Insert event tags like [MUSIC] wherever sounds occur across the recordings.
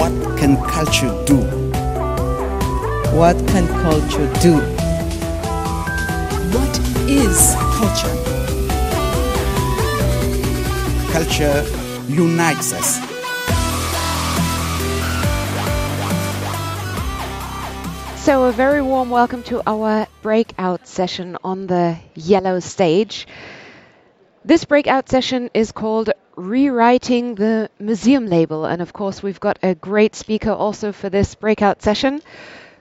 What can culture do? What can culture do? What is culture? Culture unites us. So, a very warm welcome to our breakout session on the yellow stage. This breakout session is called Rewriting the Museum Label, and of course, we've got a great speaker also for this breakout session.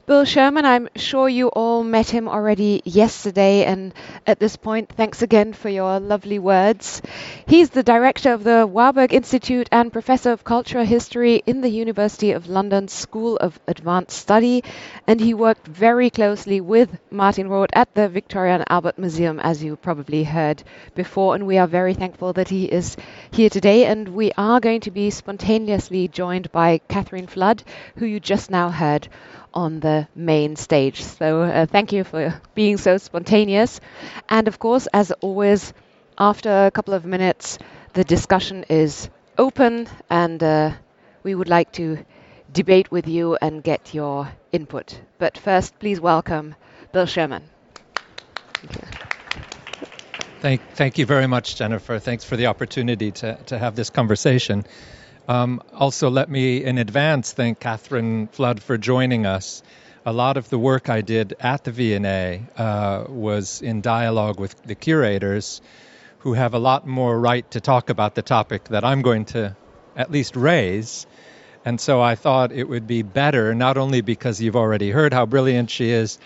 Bill Sherman, I'm sure you all met him already yesterday, and at this point, thanks again for your lovely words. He's the director of the Warburg Institute and professor of cultural history in the University of London School of Advanced Study, and he worked very closely with Martin Roth at the Victoria and Albert Museum, as you probably heard before, and we are very thankful that he is here today, and we are going to be spontaneously joined by Catherine Flood, who you just now heard on the main stage. So uh, thank you for being so spontaneous. And of course, as always, after a couple of minutes, the discussion is open and uh, we would like to debate with you and get your input. But first, please welcome Bill Sherman. Thank you. Thank, thank you very much, Jennifer. Thanks for the opportunity to, to have this conversation. Um, also, let me in advance thank Catherine Flood for joining us. A lot of the work I did at the V&A uh, was in dialogue with the curators, who have a lot more right to talk about the topic that I'm going to at least raise. And so I thought it would be better, not only because you've already heard how brilliant she is,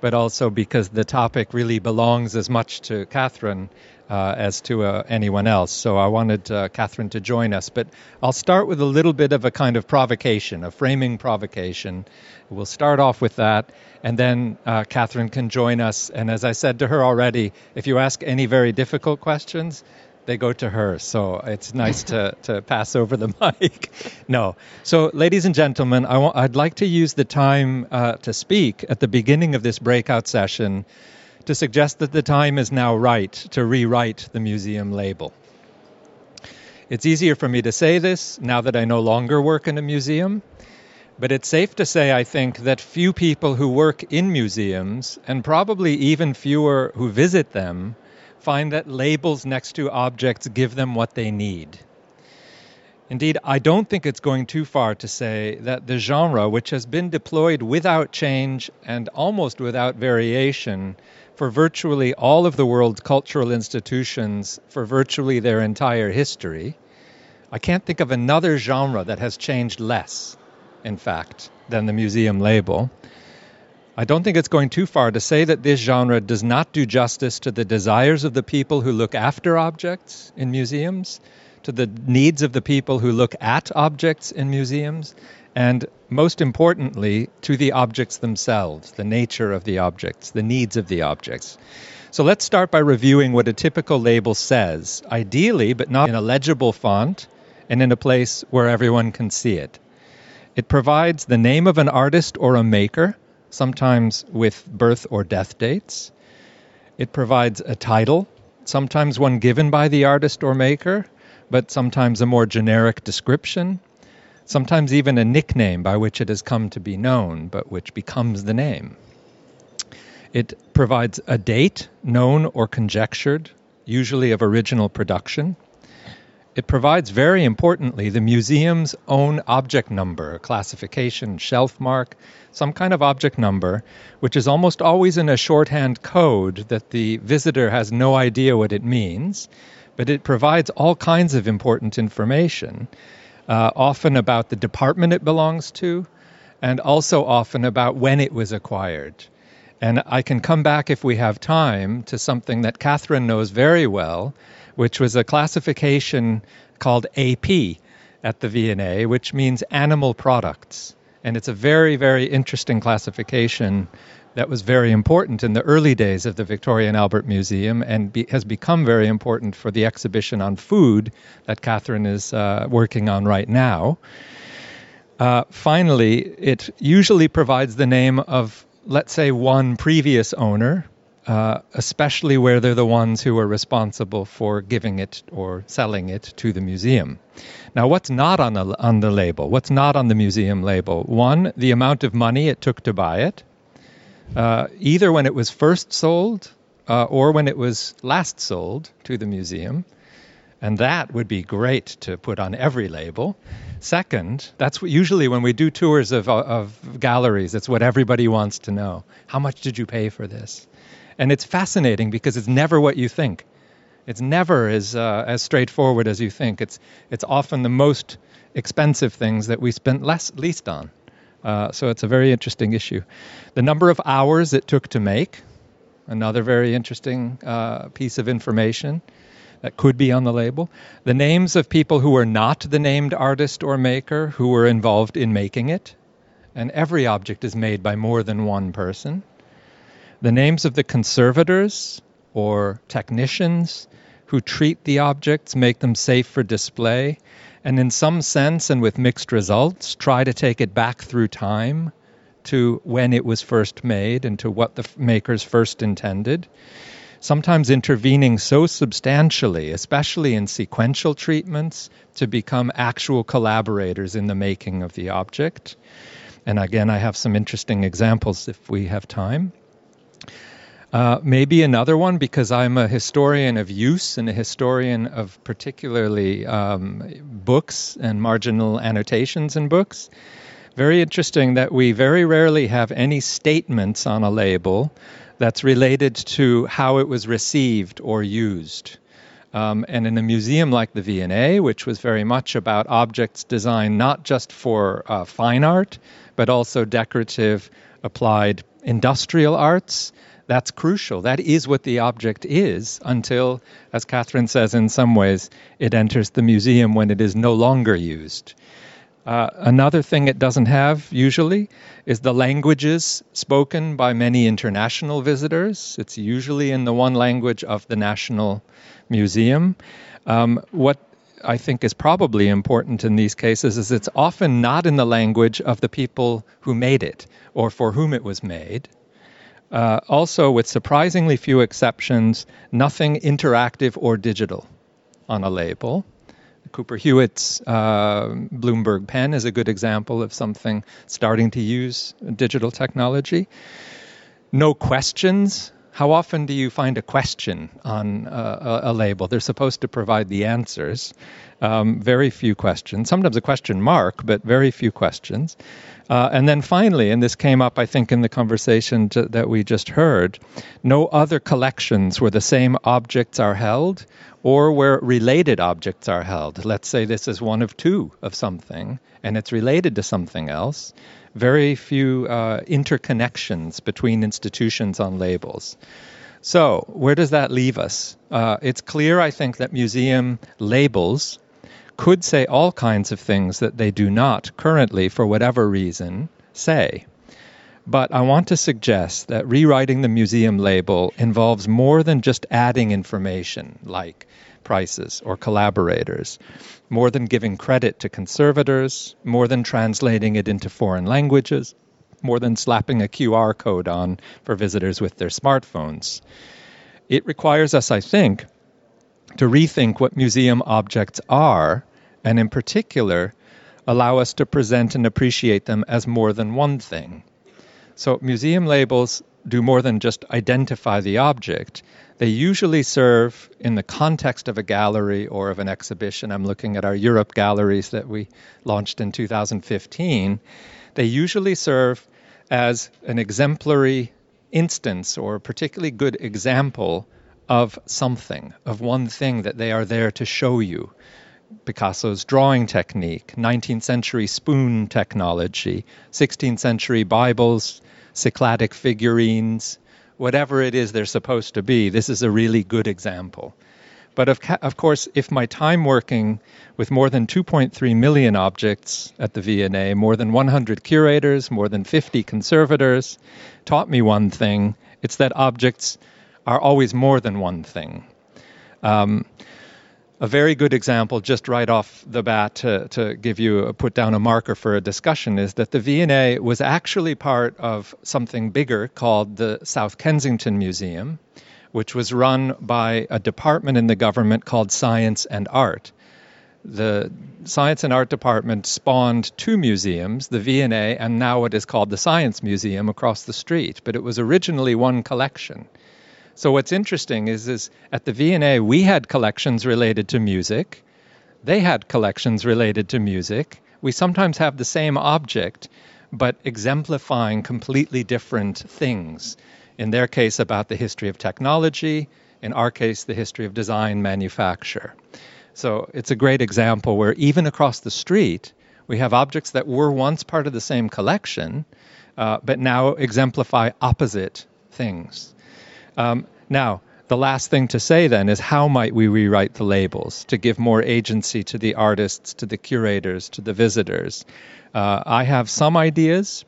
but also because the topic really belongs as much to Catherine uh, as to uh, anyone else. So I wanted uh, Catherine to join us. But I'll start with a little bit of a kind of provocation, a framing provocation. We'll start off with that, and then uh, Catherine can join us. And as I said to her already, if you ask any very difficult questions, they go to her. So it's nice to, [LAUGHS] to pass over the [LAUGHS] mic. no. So, ladies and gentlemen, I I'd like to use the time uh, to speak at the beginning of this breakout session to suggest that the time is now right to rewrite the museum label. It's easier for me to say this now that I no longer work in a museum, but it's safe to say, I think, that few people who work in museums, and probably even fewer who visit them, find that labels next to objects give them what they need. Indeed, I don't think it's going too far to say that the genre, which has been deployed without change and almost without variation, for virtually all of the world's cultural institutions for virtually their entire history. I can't think of another genre that has changed less, in fact, than the museum label. I don't think it's going too far to say that this genre does not do justice to the desires of the people who look after objects in museums, to the needs of the people who look at objects in museums, and most importantly, to the objects themselves, the nature of the objects, the needs of the objects. So let's start by reviewing what a typical label says, ideally, but not in a legible font and in a place where everyone can see it. It provides the name of an artist or a maker, sometimes with birth or death dates. It provides a title, sometimes one given by the artist or maker, but sometimes a more generic description sometimes even a nickname by which it has come to be known, but which becomes the name. It provides a date, known or conjectured, usually of original production. It provides, very importantly, the museum's own object number, classification, shelf mark, some kind of object number, which is almost always in a shorthand code that the visitor has no idea what it means, but it provides all kinds of important information uh, often about the department it belongs to, and also often about when it was acquired. And I can come back if we have time to something that Catherine knows very well, which was a classification called AP at the V&A, which means animal products. And it's a very, very interesting classification that was very important in the early days of the Victoria and Albert Museum and be, has become very important for the exhibition on food that Catherine is uh, working on right now. Uh, finally, it usually provides the name of, let's say, one previous owner, uh, especially where they're the ones who are responsible for giving it or selling it to the museum. Now, what's not on the, on the label? What's not on the museum label? One, the amount of money it took to buy it, uh, either when it was first sold uh, or when it was last sold to the museum. And that would be great to put on every label. Second, that's what, usually when we do tours of, of galleries, it's what everybody wants to know. How much did you pay for this? And it's fascinating because it's never what you think. It's never as, uh, as straightforward as you think. It's, it's often the most expensive things that we spent less, least on. Uh, so it's a very interesting issue. The number of hours it took to make, another very interesting uh, piece of information that could be on the label. The names of people who were not the named artist or maker who were involved in making it. And every object is made by more than one person. The names of the conservators or technicians who treat the objects, make them safe for display, and in some sense and with mixed results, try to take it back through time to when it was first made and to what the makers first intended sometimes intervening so substantially, especially in sequential treatments, to become actual collaborators in the making of the object. And again, I have some interesting examples if we have time. Uh, maybe another one because I'm a historian of use and a historian of particularly um, books and marginal annotations in books. Very interesting that we very rarely have any statements on a label that's related to how it was received or used. Um, and in a museum like the V&A, which was very much about objects designed not just for uh, fine art, but also decorative, applied industrial arts, that's crucial. That is what the object is until, as Catherine says, in some ways, it enters the museum when it is no longer used. Uh, another thing it doesn't have usually is the languages spoken by many international visitors. It's usually in the one language of the National Museum. Um, what I think is probably important in these cases is it's often not in the language of the people who made it or for whom it was made. Uh, also, with surprisingly few exceptions, nothing interactive or digital on a label. Cooper Hewitt's uh, Bloomberg pen is a good example of something starting to use digital technology. No questions. How often do you find a question on a, a, label? They're supposed to provide the answers. Um, very few questions. Sometimes a question mark, but very few questions. Uh, and then finally, and this came up, I think, in the conversation to, that we just heard, no other collections where the same objects are held or where related objects are held. Let's say this is one of two of something and it's related to something else. Very few uh, interconnections between institutions on labels. So, where does that leave us? Uh, it's clear, I think, that museum labels could say all kinds of things that they do not currently, for whatever reason, say. But I want to suggest that rewriting the museum label involves more than just adding information like prices or collaborators, more than giving credit to conservators, more than translating it into foreign languages, more than slapping a QR code on for visitors with their smartphones. It requires us, I think, to rethink what museum objects are, and in particular, allow us to present and appreciate them as more than one thing. So, museum labels do more than just identify the object. They usually serve in the context of a gallery or of an exhibition. I'm looking at our Europe galleries that we launched in 2015. They usually serve as an exemplary instance or a particularly good example of something, of one thing that they are there to show you. Picasso's drawing technique, 19th century spoon technology, 16th century Bibles, Cycladic figurines, whatever it is they're supposed to be, this is a really good example. But of, ca- of course, if my time working with more than 2.3 million objects at the V&A, more than 100 curators, more than 50 conservators, taught me one thing, it's that objects are always more than one thing. Um, a very good example, just right off the bat, to, to give you a, put down a marker for a discussion, is that the V&A was actually part of something bigger called the South Kensington Museum, which was run by a department in the government called Science and Art. The Science and Art Department spawned two museums, the V&A and now what is called the Science Museum across the street, but it was originally one collection. So what's interesting is, is at the V&A we had collections related to music. They had collections related to music. We sometimes have the same object, but exemplifying completely different things. In their case, about the history of technology. In our case, the history of design manufacture. So it's a great example where even across the street, we have objects that were once part of the same collection, uh, but now exemplify opposite things. Um, now, the last thing to say then is how might we rewrite the labels to give more agency to the artists, to the curators, to the visitors? Uh, I have some ideas,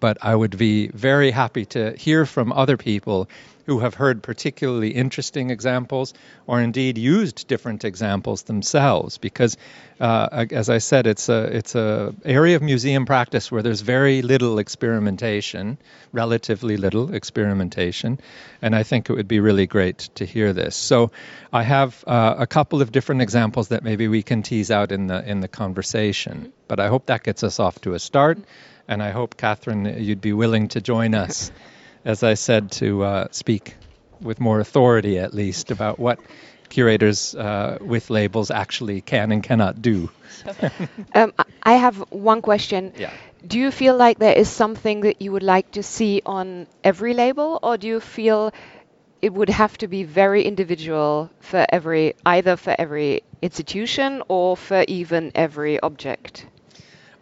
but I would be very happy to hear from other people who have heard particularly interesting examples or indeed used different examples themselves because uh, as I said it's a it's a area of museum practice where there's very little experimentation relatively little experimentation and I think it would be really great to hear this. So I have uh, a couple of different examples that maybe we can tease out in the in the conversation but I hope that gets us off to a start and I hope Catherine you'd be willing to join us [LAUGHS] as I said, to uh, speak with more authority at least about what curators uh, with labels actually can and cannot do. [LAUGHS] um, I have one question. Yeah. Do you feel like there is something that you would like to see on every label, or do you feel it would have to be very individual for every, either for every institution or for even every object?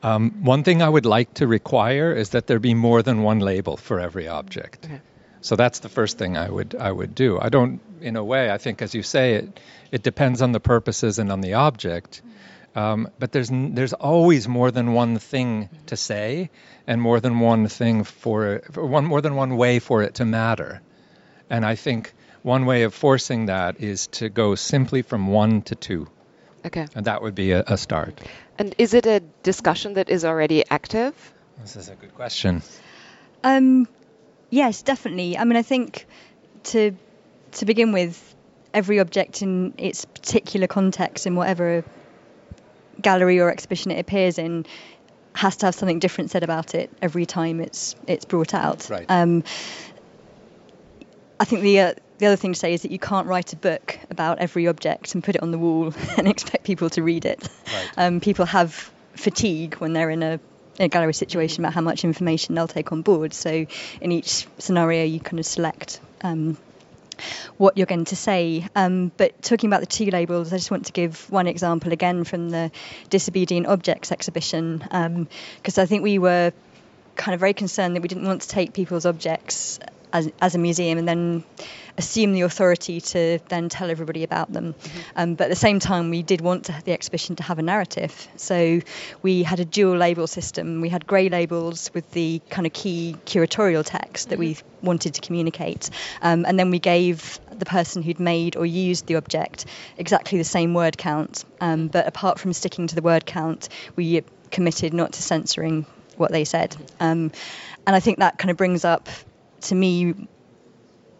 Um, one thing I would like to require is that there be more than one label for every object. Okay. So that's the first thing I would I would do. I don't, in a way, I think as you say it, it depends on the purposes and on the object. Um, but there's there's always more than one thing to say, and more than one thing for, for one more than one way for it to matter. And I think one way of forcing that is to go simply from one to two. Okay. And that would be a, a start. And is it a discussion that is already active? This is a good question. Um, yes, definitely. I mean, I think to to begin with, every object in its particular context, in whatever gallery or exhibition it appears in, has to have something different said about it every time it's it's brought out. Right. Um, I think the uh, the other thing to say is that you can't write a book about every object and put it on the wall [LAUGHS] and expect people to read it. Right. Um, people have fatigue when they're in a, a, gallery situation about how much information they'll take on board. So in each scenario, you kind of select. Um, what you're going to say. Um, but talking about the two labels, I just want to give one example again from the Disobedient Objects exhibition, because um, I think we were kind of very concerned that we didn't want to take people's objects as, as a museum and then assume the authority to then tell everybody about them. Mm-hmm. Um, but at the same time, we did want to, the exhibition to have a narrative. So we had a dual label system. We had grey labels with the kind of key curatorial text that mm-hmm. we wanted to communicate. Um, and then we gave the person who'd made or used the object exactly the same word count. Um, but apart from sticking to the word count, we committed not to censoring what they said. Um, and I think that kind of brings up to me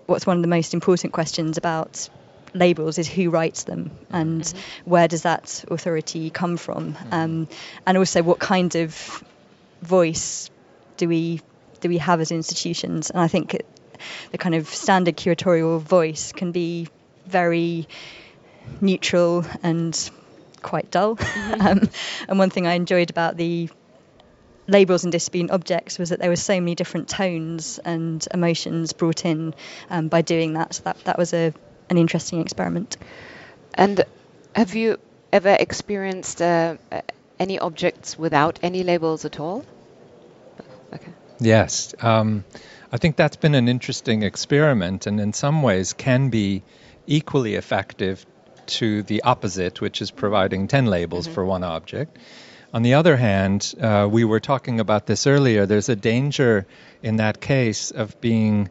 what's one of the most important questions about labels is who writes them and mm-hmm. where does that authority come from mm-hmm. um, and also what kind of voice do we do we have as institutions and I think the kind of standard curatorial voice can be very neutral and quite dull mm-hmm. [LAUGHS] um, and one thing I enjoyed about the labels and disobedient objects was that there were so many different tones and emotions brought in um, by doing that. So that that was a an interesting experiment. And have you ever experienced uh, any objects without any labels at all? Okay. Yes, um, I think that's been an interesting experiment, and in some ways can be equally effective to the opposite, which is providing ten labels mm-hmm. for one object. On the other hand, uh, we were talking about this earlier, there's a danger in that case of being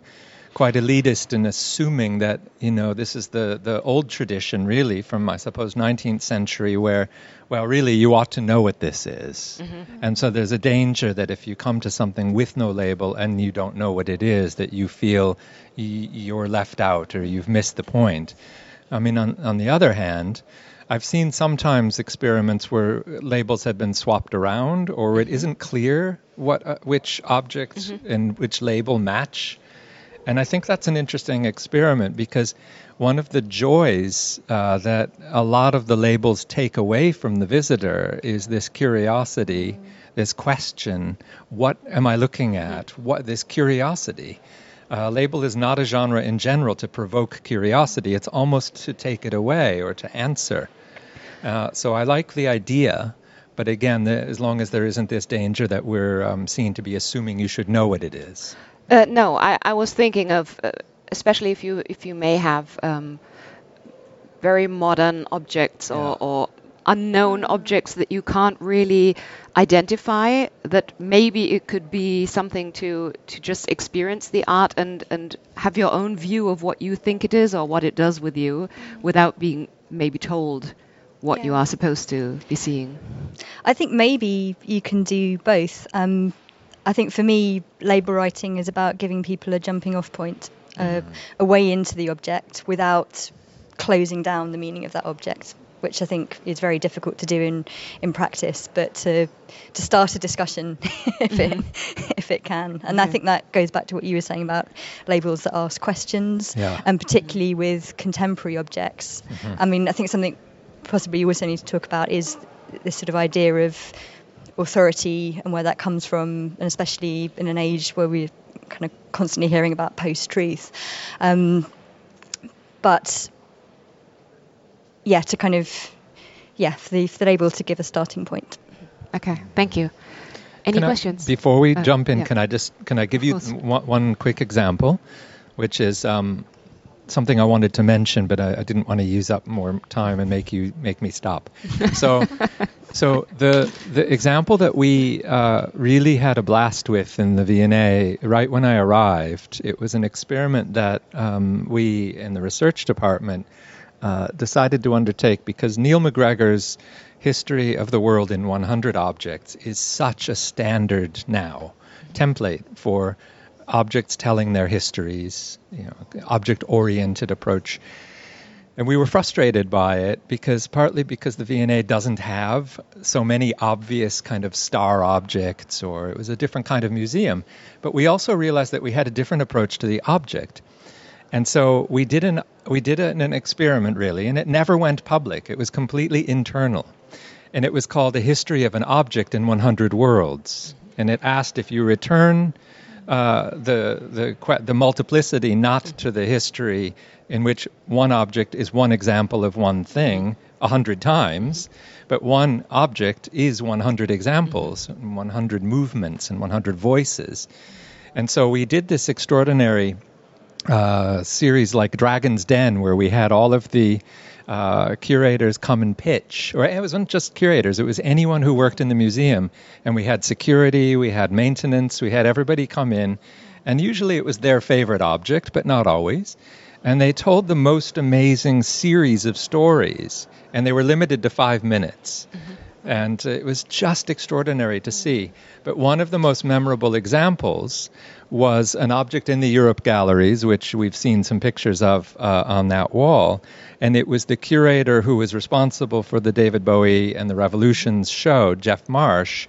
quite elitist in assuming that you know this is the the old tradition really from I suppose 19th century where well really you ought to know what this is. And so there's a danger that if you come to something with no label and you don't know what it is that you feel y- you're left out or you've missed the point. I mean on on the other hand I've seen sometimes experiments where labels have been swapped around, or it isn't clear what uh, which object and which label match. And I think that's an interesting experiment because one of the joys uh, that a lot of the labels take away from the visitor is this curiosity, this question: What am I looking at? What this curiosity. Uh, label is not a genre in general to provoke curiosity. It's almost to take it away or to answer. Uh, so I like the idea, but again, the, as long as there isn't this danger that we're um, seen to be assuming you should know what it is. Uh, no, I, I was thinking of, uh, especially if you if you may have um, very modern objects or, Yeah. or unknown objects that you can't really identify. That maybe it could be something to to just experience the art and and have your own view of what you think it is or what it does with you, without being maybe told what you are supposed to be seeing. I think maybe you can do both. Um, I think for me, label writing is about giving people a jumping off point, uh, a way into the object without closing down the meaning of that object, which I think is very difficult to do in, in practice, but to, to start a discussion [LAUGHS] if, it, mm-hmm. if it can. And I mm-hmm. think that goes back to what you were saying about labels that ask questions, Yeah. and particularly with contemporary objects. Mm-hmm. I mean, I think something possibly you also need to talk about is this sort of idea of authority and where that comes from, and especially in an age where we're kind of constantly hearing about post-truth. Um, but yeah, to kind of yeah, for the, for the label to give a starting point. Okay, thank you. Any Can I- questions? before we Uh, jump in, yeah. can I just can I give you one, one quick example, which is um, something I wanted to mention, but I, I didn't want to use up more time and make you make me stop. [LAUGHS] So, so the the example that we uh, really had a blast with in the V&A right when I arrived, it was an experiment that um, we in the research department uh, decided to undertake because Neil MacGregor's History of the World in 100 Objects is such a standard now template for objects telling their histories, you know, object-oriented approach. And we were frustrated by it because partly because the V&A doesn't have so many obvious kind of star objects or it was a different kind of museum. But we also realized that we had a different approach to the object. And so we did an we did an, an experiment really, and it never went public. It was completely internal, and it was called a history of an object in 100 worlds. And it asked if you return uh, the the the multiplicity not to the history in which one object is one example of one thing a hundred times, but one object is 100 examples, and 100 movements, and 100 voices. And so we did this extraordinary uh, series like Dragon's Den, where we had all of the uh, curators come and pitch. Or it wasn't just curators, it was anyone who worked in the museum. And we had security, we had maintenance, we had everybody come in. And usually it was their favorite object, but not always. And they told the most amazing series of stories. And they were limited to five minutes. And it was just extraordinary to see. But one of the most memorable examples was an object in the Europe galleries, which we've seen some pictures of uh, on that wall. And it was the curator who was responsible for the David Bowie and the Revolutions show, Jeff Marsh.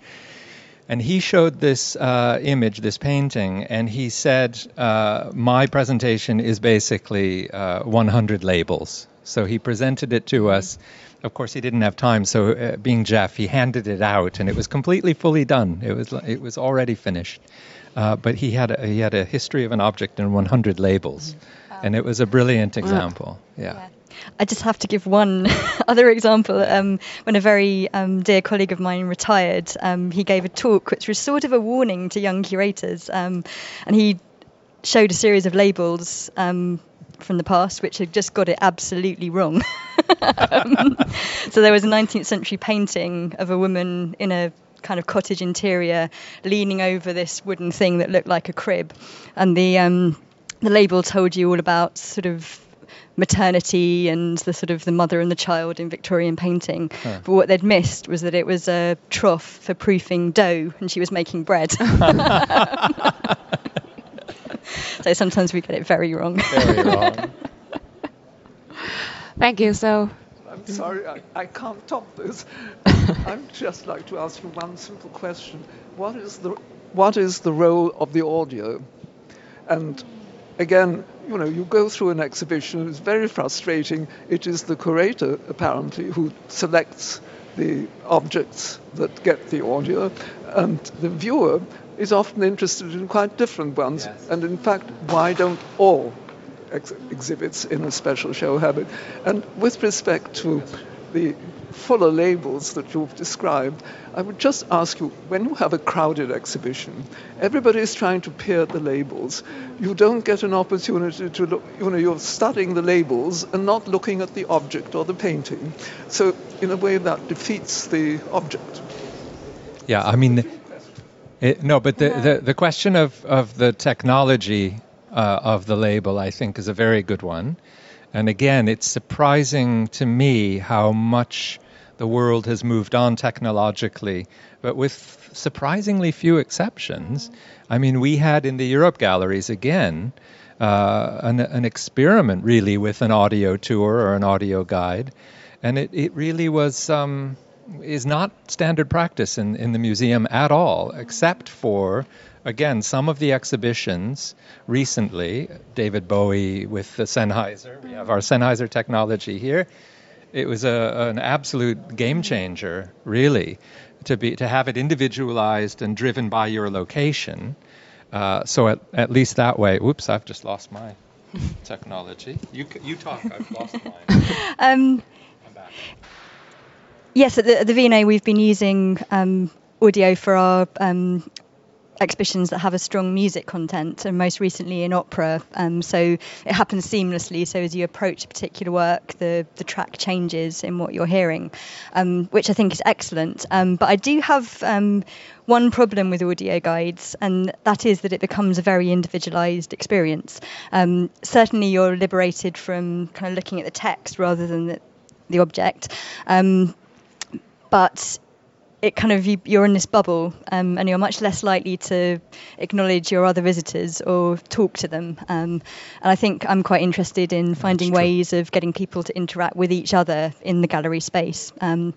And he showed this uh, image, this painting, and he said, uh, My presentation is basically uh, 100 labels. So he presented it to us. Of course, he didn't have time, so uh, being Jeff, he handed it out, and it was completely fully done. It was, it was already finished. Uh, but he had, a, he had a history of an object and 100 labels. And it was a brilliant example. Yeah. I just have to give one [LAUGHS] other example. Um, when a very um, dear colleague of mine retired, um, he gave a talk which was sort of a warning to young curators. Um, and he showed a series of labels um, from the past which had just got it absolutely wrong. [LAUGHS] Um, [LAUGHS] so there was a 19th century painting of a woman in a kind of cottage interior leaning over this wooden thing that looked like a crib. And the. Um, the label told you all about sort of maternity and the sort of the mother and the child in Victorian painting. Huh. But what they'd missed was that it was a trough for proofing dough and she was making bread. [LAUGHS] [LAUGHS] so sometimes we get it very wrong. Very wrong. Thank you. So I'm sorry, I, I can't top this. [LAUGHS] I'd just like to ask you one simple question. What is the what is the role of the audio? And again, you know, you go through an exhibition, it's very frustrating. It is the curator, apparently, who selects the objects that get the audio, and the viewer is often interested in quite different ones. Yes. And in fact, why don't all ex- exhibits in a special show have it? And with respect to the fuller labels that you've described, I would just ask you when you have a crowded exhibition, everybody is trying to peer at the labels. You don't get an opportunity to look, you know, you're studying the labels and not looking at the object or the painting. So, in a way, that defeats the object. Yeah, I mean, it, no, but the, the, the, question of, of the technology uh, of the label, I think, is a very good one. And again, it's surprising to me how much the world has moved on technologically, but with surprisingly few exceptions. I mean, we had in the Europe galleries again uh, an, an, experiment really with an audio tour or an audio guide, and it, it really was. Um, is not standard practice in, in the museum at all, except for again, some of the exhibitions recently, David Bowie with the Sennheiser, we have our Sennheiser technology here, it was a, an absolute game changer, really, to be to have it individualized and driven by your location. Uh, so at, at least that way. Whoops, I've just lost my technology. You you talk. I've lost mine. [LAUGHS] Um, yes, at the, at the V&A we've been using um, audio for our um, exhibitions that have a strong music content, and most recently in opera. Um, so it happens seamlessly. So as you approach a particular work, the the track changes in what you're hearing, um, which I think is excellent. Um, but I do have um, one problem with audio guides, and that is that it becomes a very individualized experience. Um, certainly, you're liberated from kind of looking at the text rather than the, the object. Um, but it kind of you, are in this bubble um, and you're much less likely to acknowledge your other visitors or talk to them. Um, and i think i'm quite interested in finding ways of getting people to interact with each other in the gallery space. Um,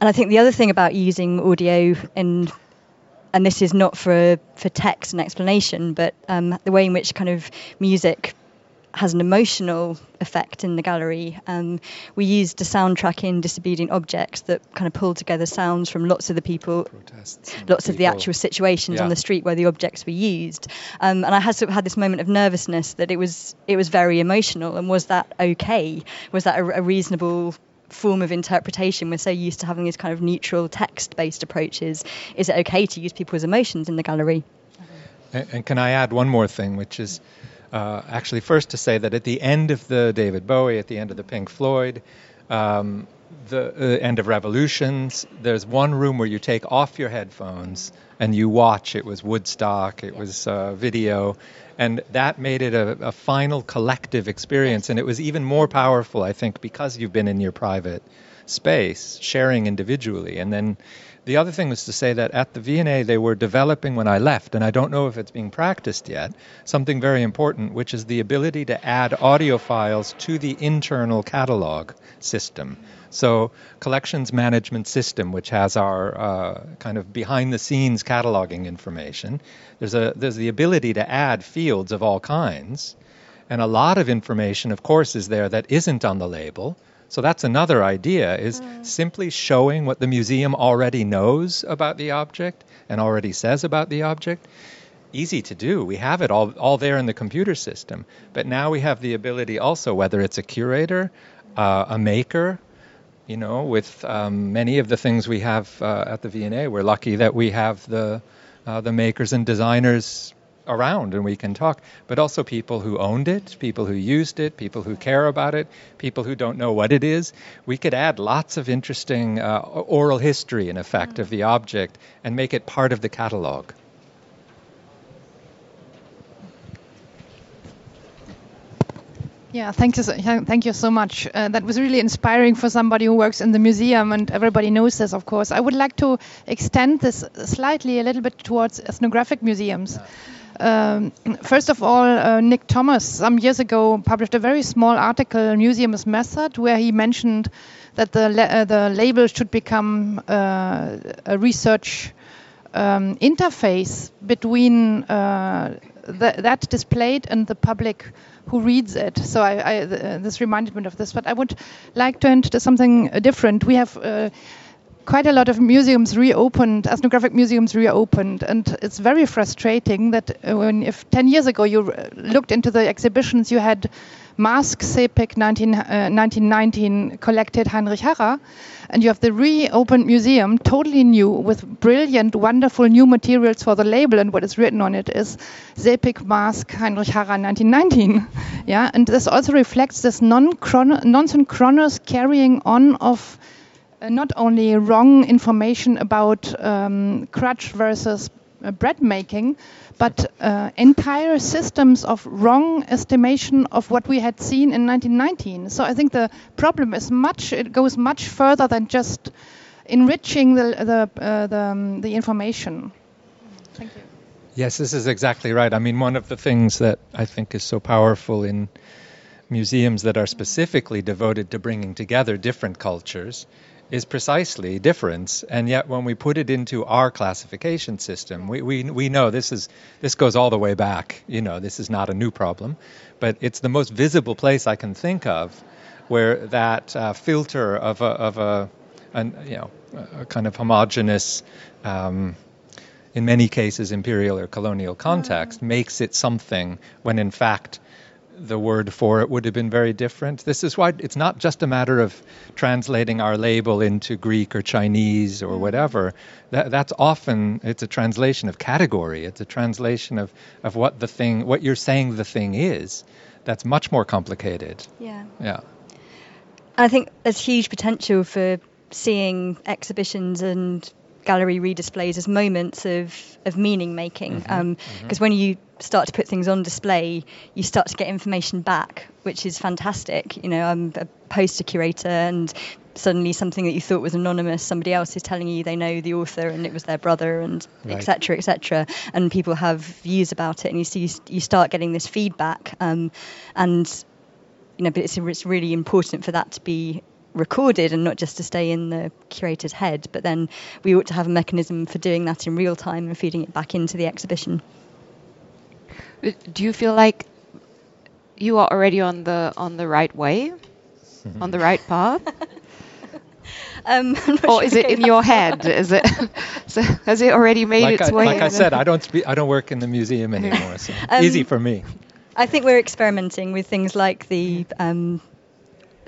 and i think the other thing about using audio in and this is not for for text and explanation but um, the way in which kind of music has an emotional effect in the gallery. Um, we used a soundtrack in Disobedient Objects that kind of pulled together sounds from lots of the people, lots of the actual situations yeah. on the street where the objects were used. Um, and I had sort of had this moment of nervousness that it was it was very emotional. And was that okay? Was that a, a reasonable form of interpretation. We're so used to having these kind of neutral text based approaches. Is it okay to use people's emotions in the gallery? And, and can I add one more thing, which is uh, actually, first to say that at the end of the David Bowie, at the end of the Pink Floyd, um, the uh, end of Revolutions, there's one room where you take off your headphones and you watch. It was Woodstock, it was uh, video, and that made it a, a, final collective experience. And it was even more powerful, I think, because you've been in your private space, sharing individually, and then the other thing was to say that at the V&A they were developing when I left, and I don't know if it's being practiced yet, something very important, which is the ability to add audio files to the internal catalog system. So, collections management system, which has our uh, kind of behind the scenes cataloging information, there's a there's the ability to add fields of all kinds, and a lot of information, of course, is there that isn't on the label so that's another idea is mm. simply showing what the museum already knows about the object and already says about the object. Easy to do. We have it all, all there in the computer system. But now we have the ability also, whether it's a curator, uh, a maker, you know, with um, many of the things we have uh, at the V&A, we're lucky that we have the uh, the makers and designers around and we can talk, but also people who owned it, people who used it, people who care about it, people who don't know what it is. We could add lots of interesting uh, oral history, in effect, of the object and make it part of the catalog. Yeah, thank you, so, thank you so much. Uh, that was really inspiring for somebody who works in the museum, and everybody knows this, of course. I would like to extend this slightly a little bit towards ethnographic museums. Um, first of all, uh, Nick Thomas, some years ago, published a very small article, "Museum Museum's Method, where he mentioned that the, la uh, the label should become uh, a research um, interface between uh, th that displayed and the public who reads it. So I, I, uh, this reminded me of this. But I would like to enter something different. We have uh, quite a lot of museums reopened, ethnographic museums reopened, and it's very frustrating that uh, when, if 10 years ago you looked into the exhibitions, you had Mask Sepik 19, uh, 1919 collected Heinrich Harrer, and you have the reopened museum, totally new, with brilliant, wonderful new materials for the label, and what is written on it is Sepik Mask Heinrich Harrer 1919. [LAUGHS] yeah, and this also reflects this non-synchronous carrying on of uh, not only wrong information about um, crutch versus uh, bread making, but uh, entire systems of wrong estimation of what we had seen in 1919. So I think the problem is much, it goes much further than just enriching the, the, uh, the, um, the information. Thank you. Yes, this is exactly right. I mean, one of the things that I think is so powerful in museums that are specifically devoted to bringing together different cultures is precisely difference, and yet when we put it into our classification system, we, we, we know this is this goes all the way back. You know, this is not a new problem, but it's the most visible place I can think of where that uh, filter of a, of a an, you know a kind of homogenous. Um, in many cases, imperial or colonial context mm. makes it something when in fact the word for it would have been very different. This is why it's not just a matter of translating our label into Greek or Chinese or mm. whatever. That, that's often it's a translation of category. It's a translation of, of what the thing, what you're saying the thing is. That's much more complicated. Yeah. Yeah. I think there's huge potential for seeing exhibitions and gallery redisplays as moments of, of meaning making. Because mm-hmm. um, mm-hmm. when you start to put things on display, you start to get information back, which is fantastic. You know, I'm a poster curator, and suddenly something that you thought was anonymous, somebody else is telling you they know the author and it was their brother, and etc. Right. etc. Et and people have views about it, and you see you start getting this feedback, um, and you know, but it's, it's really important for that to be recorded and not just to stay in the curator's head. But then we ought to have a mechanism for doing that in real time and feeding it back into the exhibition. Do you feel like you are already on the on the right way, mm-hmm. on the right path? [LAUGHS] Um, or is it in your [LAUGHS] head? Is it? [LAUGHS] so has it already made like its I, way? Like I said, I don't spe- I don't work in the museum anymore, so um, easy for me. I think we're experimenting with things like the um,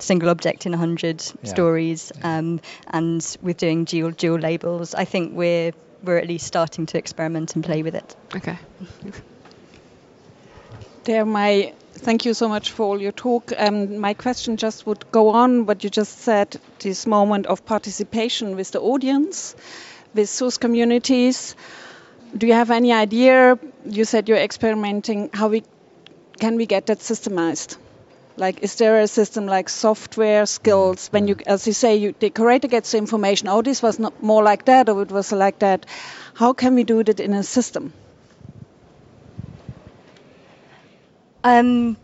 single object in 100 yeah. stories um, and with doing dual dual labels. I think we're we're at least starting to experiment and play with it. Okay. [LAUGHS] There, my thank you so much for all your talk. Um, my question just would go on what you just said. This moment of participation with the audience, with source communities. Do you have any idea? You said you're experimenting. How we can we get that systemized? Like, is there a system like software skills when you, as you say, you, the curator gets the information, oh, this was not more like that or it was like that. How can we do that in a system? Um,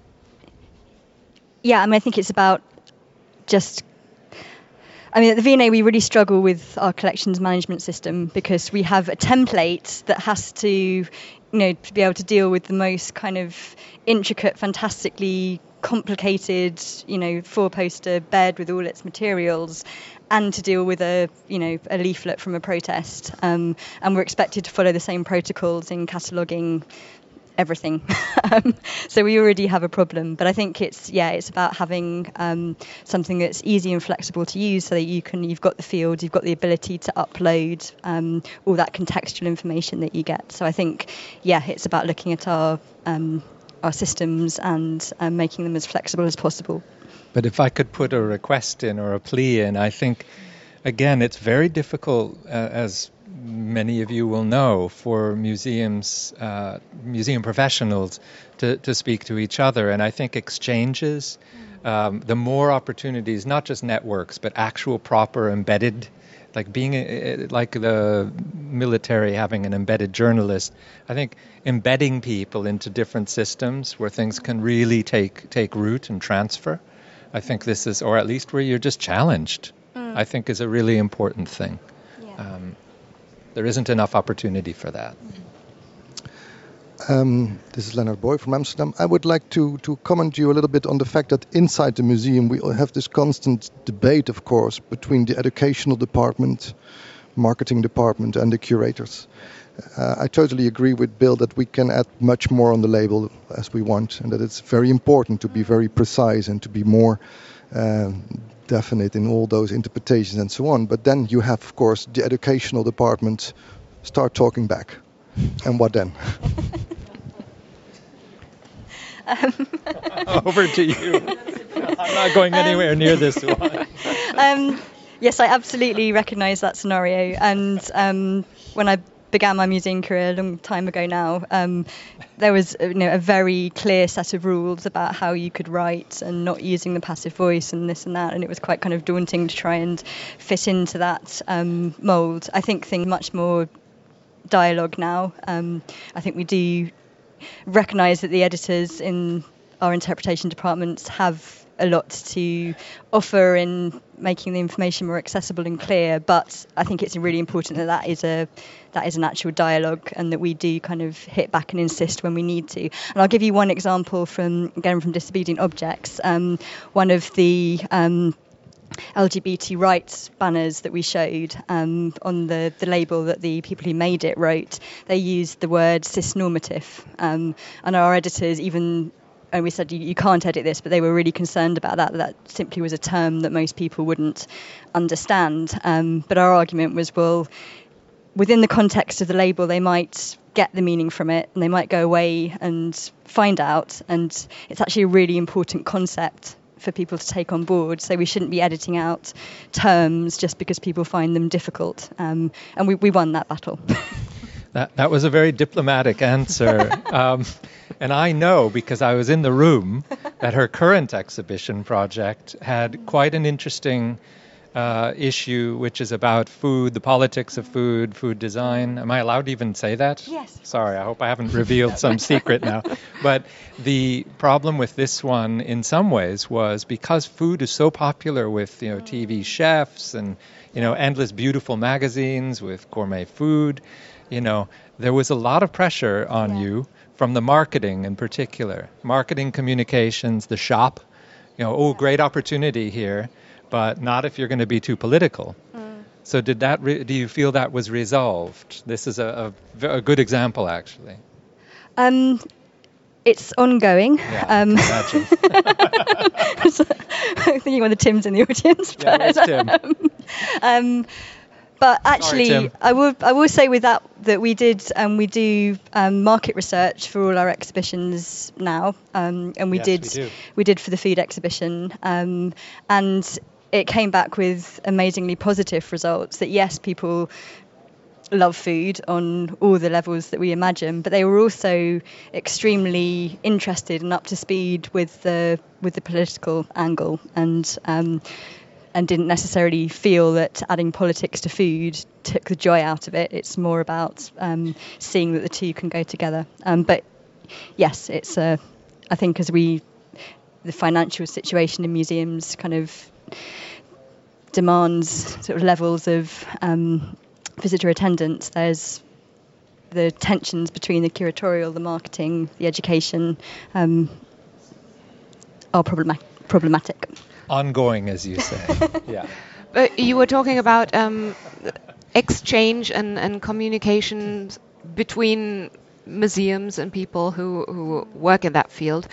yeah, I mean, I think it's about just. I mean, at the V&A, we really struggle with our collections management system because we have a template that has to, you know, to be able to deal with the most kind of intricate, fantastically complicated, you know, four poster bed with all its materials and to deal with a, you know, a leaflet from a protest. Um, and we're expected to follow the same protocols in cataloguing everything. [LAUGHS] um, so we already have a problem. But I think it's yeah, it's about having um, something that's easy and flexible to use, so that you can you've got the field, you've got the ability to upload um, all that contextual information that you get. So I think yeah, it's about looking at our um, our systems and um, making them as flexible as possible. But if I could put a request in or a plea in, I think, again, it's very difficult uh, as many of you will know, for museums, uh, museum professionals to, to speak to each other. And I think exchanges, um, the more opportunities, not just networks, but actual proper embedded, like being a, like the military having an embedded journalist. I think embedding people into different systems where things can really take take root and transfer. I think this is, or at least where you're just challenged. I think is a really important thing. Um, there isn't enough opportunity for that. Um, this is Leonard Boy from Amsterdam. I would like to, to comment you a little bit on the fact that inside the museum we have this constant debate, of course, between the educational department, marketing department, and the curators. Uh, I totally agree with Bill that we can add much more on the label as we want, and that it's very important to be very precise and to be more uh, definite in all those interpretations and so on. But then you have, of course, the educational department start talking back. And what then? [LAUGHS] Over to you. [LAUGHS] I'm not going anywhere near this one. [LAUGHS] um, yes, I absolutely recognise that scenario. And um, when I began my museum career a long time ago now, um, there was you know, a very clear set of rules about how you could write and not using the passive voice and this and that, and it was quite kind of daunting to try and fit into that um, mould. I think things much more dialogue now. Um, I think we do recognise that the editors in our interpretation departments have a lot to offer in making the information more accessible and clear. But I think it's really important that that is a that is an actual dialogue and that we do kind of hit back and insist when we need to. And I'll give you one example from again from Disobedient Objects. Um, one of the um, LGBT rights banners that we showed um, on the, the label that the people who made it wrote, they used the word cisnormative. Um, and our editors, even and we said you, you, can't edit this, but they were really concerned about that. That simply was a term that most people wouldn't understand. Um, but our argument was, well, within the context of the label, they might get the meaning from it, and they might go away and find out. And it's actually a really important concept for people to take on board. So we shouldn't be editing out terms just because people find them difficult. Um, and we, we won that battle. [LAUGHS] that, that was a very diplomatic answer. [LAUGHS] um, and I know because I was in the room [LAUGHS] that her current exhibition project had quite an interesting uh, issue, which is about food, the politics of food, food design. Am I allowed to even say that? Yes. Sorry, I hope I haven't revealed some [LAUGHS] secret now. But the problem with this one, in some ways, was because food is so popular with you know TV chefs and you know endless beautiful magazines with gourmet food. You know, there was a lot of pressure on yeah. you from the marketing in particular, marketing communications, the shop. You know, oh, great opportunity here but not if you're going to be too political. Mm. So did that? Re- do you feel that was resolved? This is a, a, a good example, actually. Um, it's ongoing. Yeah, [LAUGHS] um. I'm [LAUGHS] [LAUGHS] thinking of the Tim's in the audience. But, yeah, Tim? Um, but actually, Sorry, I will I will say with that that we did um, we do um, market research for all our exhibitions now, um, and we yes, did we, we, did for the food exhibition, um, and it came back with amazingly positive results. That yes, people love food on all the levels that we imagine, but they were also extremely interested and up to speed with the with the political angle. And um, and didn't necessarily feel that adding politics to food took the joy out of it. It's more about um, seeing that the two can go together. Um, but yes, it's I think as we the financial situation in museums kind of demands sort of levels of um, visitor attendance. There's the tensions between the curatorial, the marketing, the education um, are problematic. Problematic ongoing, as you say. [LAUGHS] yeah. But you were talking about um, exchange and, and communication between museums and people who, who work in that field.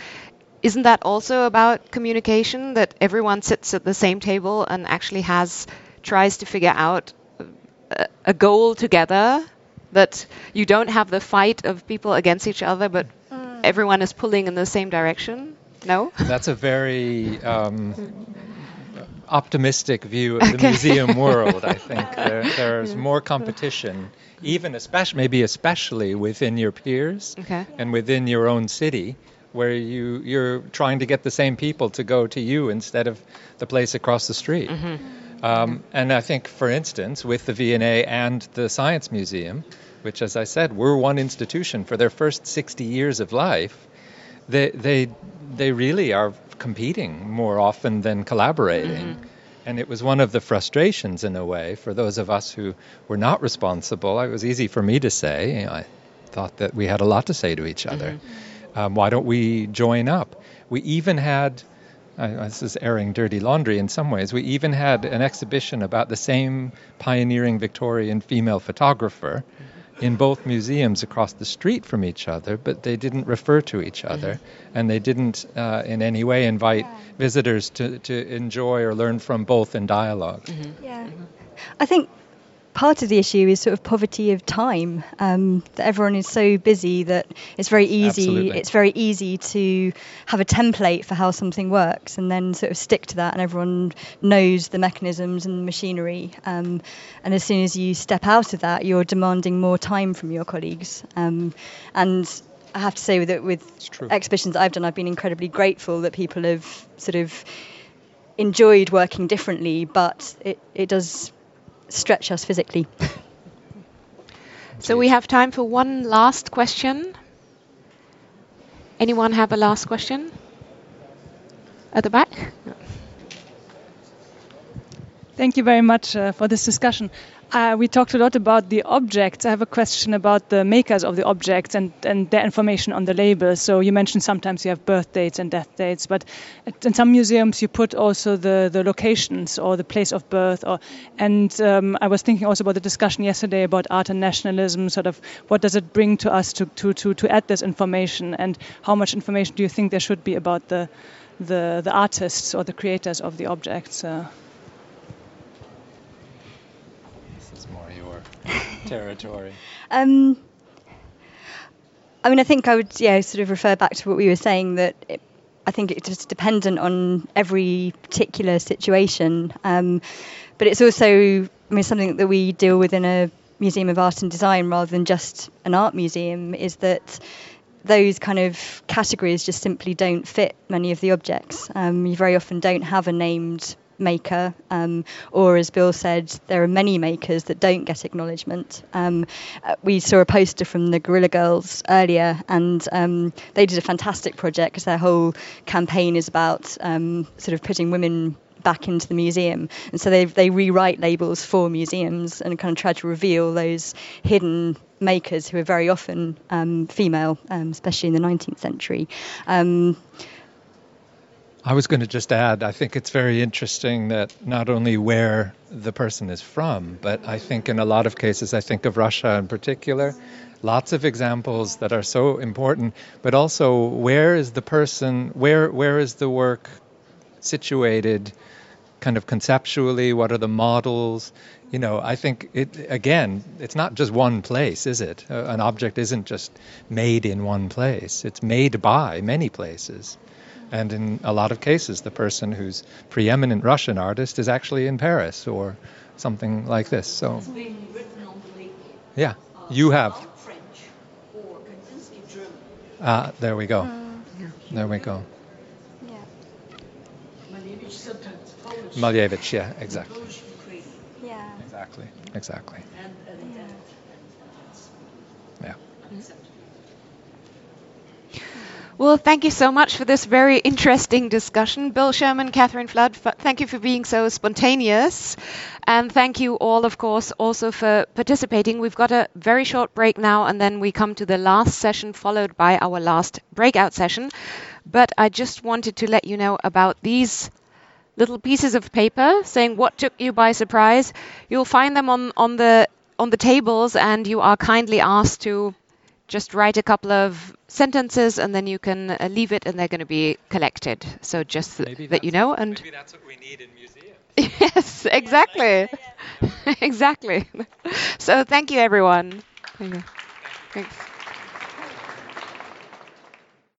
Isn't that also about communication that everyone sits at the same table and actually has tries to figure out a, a goal together? That you don't have the fight of people against each other, but mm. everyone is pulling in the same direction. No? That's a very um, [LAUGHS] optimistic view of the Okay. museum world. I think [LAUGHS] there, there's more competition, even especially maybe especially within your peers Okay. and within your own city, where you you're trying to get the same people to go to you instead of the place across the street. Um, and I think, for instance, with the V&A and the Science Museum, which, as I said, were one institution for their first 60 years of life, they they they really are competing more often than collaborating. And it was one of the frustrations, in a way, for those of us who were not responsible. It was easy for me to say. You know, I thought that we had a lot to say to each other. Um, why don't we join up? We even had, uh, this is airing dirty laundry in some ways, we even had an exhibition about the same pioneering Victorian female photographer in both museums across the street from each other, but they didn't refer to each other, and they didn't uh, in any way invite visitors to, to enjoy or learn from both in dialog Yeah. I think part of the issue is sort of poverty of time. Um, that everyone is so busy that it's very easy. Absolutely. It's very easy to have a template for how something works and then sort of stick to that, and everyone knows the mechanisms and machinery. Um, and as soon as you step out of that, you're demanding more time from your colleagues. Um, and I have to say that with exhibitions I've done, I've been incredibly grateful that people have sort of enjoyed working differently, but it, it does stretch us physically. So we have time for one last question. Anyone have a last question? At the back? Thank you very much uh, for this discussion. Uh, we talked a lot about the objects. I have a question about the makers of the objects and, and their information on the label. So you mentioned sometimes you have birth dates and death dates, but in some museums you put also the, the locations or the place of birth. Or, and um, I was thinking also about the discussion yesterday about art and nationalism. Sort of what does it bring to us to, to, to, to add this information, and how much information do you think there should be about the the, the artists or the creators of the objects? Uh, This is more your territory. [LAUGHS] Um, I mean, I think I would, yeah, sort of refer back to what we were saying that it, I think it's just dependent on every particular situation. Um, but it's also, I mean, something that we deal with in a museum of art and design rather than just an art museum is that those kind of categories just simply don't fit many of the objects. Um, you very often don't have a named maker, um, or as Bill said, there are many makers that don't get acknowledgement. Um, uh, we saw a poster from the Guerrilla Girls earlier, and um, they did a fantastic project because their whole campaign is about um, sort of putting women back into the museum. And so they they rewrite labels for museums and kind of try to reveal those hidden makers who are very often um, female, um, especially in the 19th century. Um, I was going to just add, I think it's very interesting that not only where the person is from, but I think in a lot of cases, I think of Russia in particular, lots of examples that are so important, but also where is the person, where where is the work situated kind of conceptually, what are the models? You know, I think it again, it's not just one place, is it? An object isn't just made in one place. It's made by many places. And in a lot of cases, the person who's preeminent Russian artist is actually in Paris or something like this. So, being written on the lake. yeah, you have. French or Kandinsky German. Ah, there we go. There we go. Malevich. Malevich, yeah, exactly. Yeah. Exactly, exactly. And, and that. Yeah. Well, thank you so much for this very interesting discussion. Bill Sherman, Catherine Flood, thank you for being so spontaneous. And thank you all, of course, also for participating. We've got a very short break now, and then we come to the last session, followed by our last breakout session. But I just wanted to let you know about these little pieces of paper saying what took you by surprise. You'll find them on, on the on the tables, and you are kindly asked to just write a couple of sentences and then you can uh, leave it and they're going to be collected. So just th- that you know and Maybe that's what we need in museums. [LAUGHS] yes, exactly. [LAUGHS] exactly. [LAUGHS] so thank you everyone. Thank you. Thanks.